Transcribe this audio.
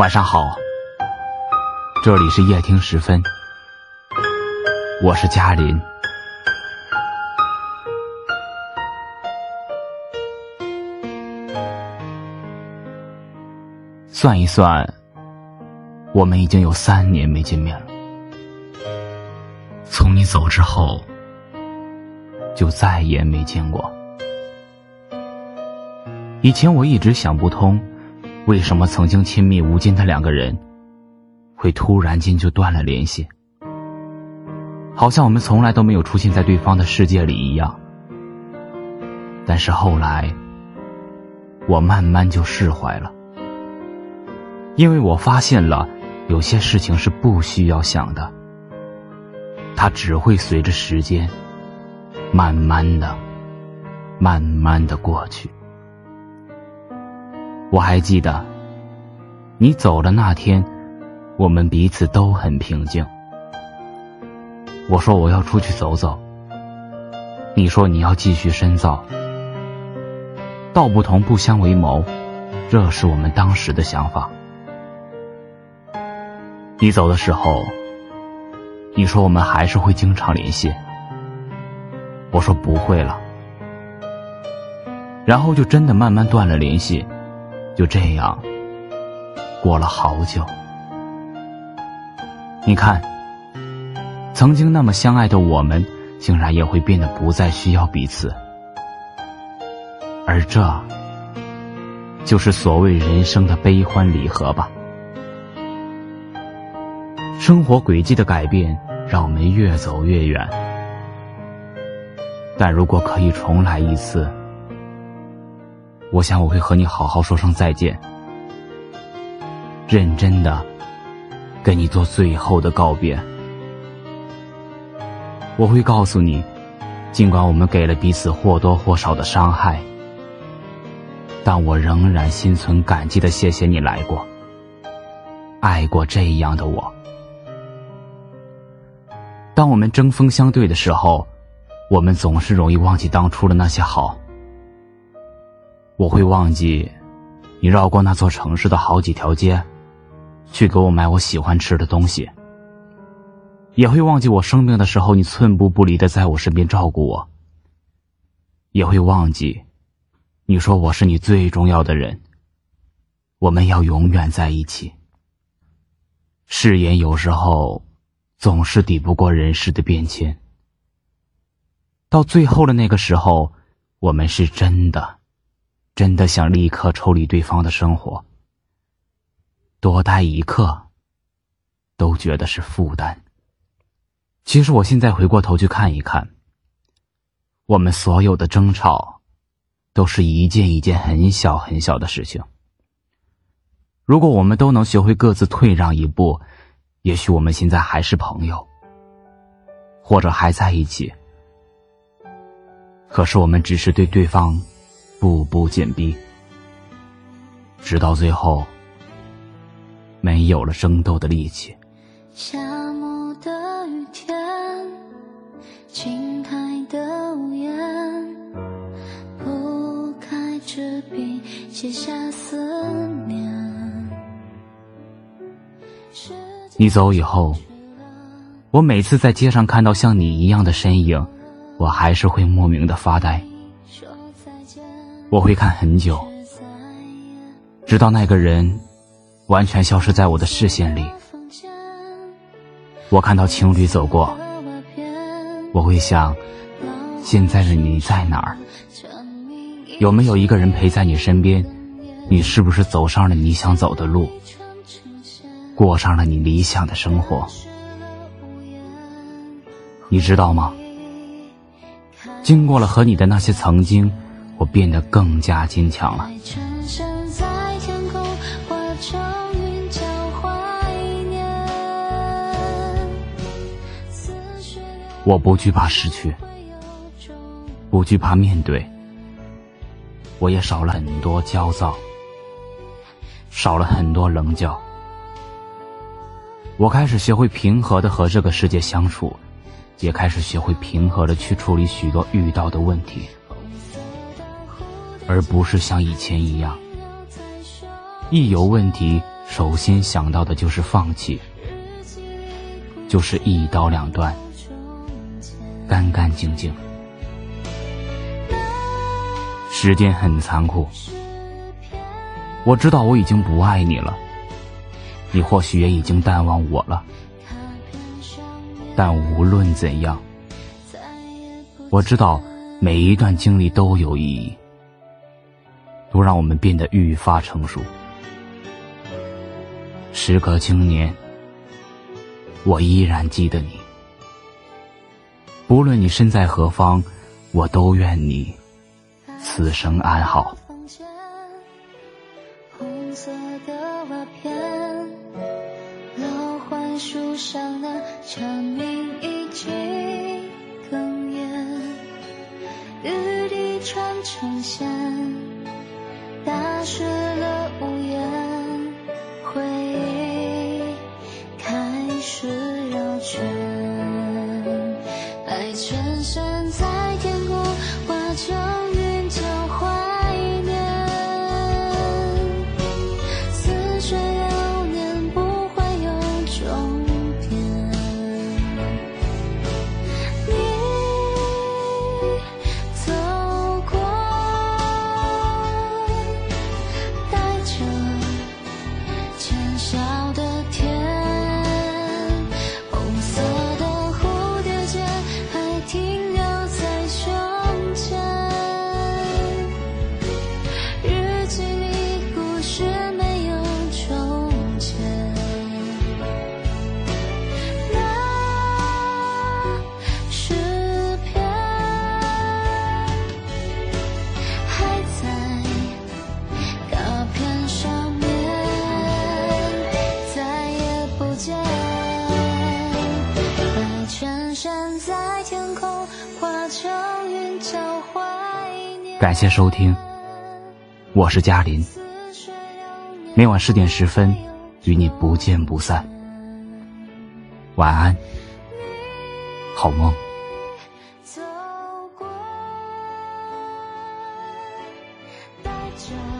晚上好，这里是夜听时分，我是嘉林。算一算，我们已经有三年没见面了。从你走之后，就再也没见过。以前我一直想不通。为什么曾经亲密无间的两个人，会突然间就断了联系？好像我们从来都没有出现在对方的世界里一样。但是后来，我慢慢就释怀了，因为我发现了，有些事情是不需要想的，它只会随着时间，慢慢的、慢慢的过去。我还记得，你走的那天，我们彼此都很平静。我说我要出去走走，你说你要继续深造。道不同不相为谋，这是我们当时的想法。你走的时候，你说我们还是会经常联系。我说不会了，然后就真的慢慢断了联系。就这样过了好久，你看，曾经那么相爱的我们，竟然也会变得不再需要彼此，而这就是所谓人生的悲欢离合吧。生活轨迹的改变，让我们越走越远，但如果可以重来一次。我想我会和你好好说声再见，认真的跟你做最后的告别。我会告诉你，尽管我们给了彼此或多或少的伤害，但我仍然心存感激的谢谢你来过，爱过这样的我。当我们针锋相对的时候，我们总是容易忘记当初的那些好。我会忘记，你绕过那座城市的好几条街，去给我买我喜欢吃的东西。也会忘记我生病的时候，你寸步不离的在我身边照顾我。也会忘记，你说我是你最重要的人，我们要永远在一起。誓言有时候总是抵不过人世的变迁，到最后的那个时候，我们是真的。真的想立刻抽离对方的生活，多待一刻，都觉得是负担。其实我现在回过头去看一看，我们所有的争吵，都是一件一件很小很小的事情。如果我们都能学会各自退让一步，也许我们现在还是朋友，或者还在一起。可是我们只是对对方。步步紧逼，直到最后没有了争斗的力气。夏末的雨天，青海的屋檐，铺开纸笔，写下思念。你走以后，我每次在街上看到像你一样的身影，我还是会莫名的发呆。我会看很久，直到那个人完全消失在我的视线里。我看到情侣走过，我会想，现在的你在哪儿？有没有一个人陪在你身边？你是不是走上了你想走的路，过上了你理想的生活？你知道吗？经过了和你的那些曾经。我变得更加坚强了。我不惧怕失去，不惧怕面对，我也少了很多焦躁，少了很多棱角。我开始学会平和的和这个世界相处，也开始学会平和的去处理许多遇到的问题。而不是像以前一样，一有问题首先想到的就是放弃，就是一刀两断，干干净净。时间很残酷，我知道我已经不爱你了，你或许也已经淡忘我了。但无论怎样，我知道每一段经历都有意义，都让我们变得愈发成熟。时隔经年，我依然记得你。不论你身在何方，我都愿你此生安好。红色的瓦片，老槐树上的蝉鸣已经哽咽，雨滴串成线，打湿了屋檐，回忆开始绕圈，白衬衫在天空画着。感谢收听，我是嘉林。每晚十点十分，与你不见不散。晚安，好梦。走过，带着。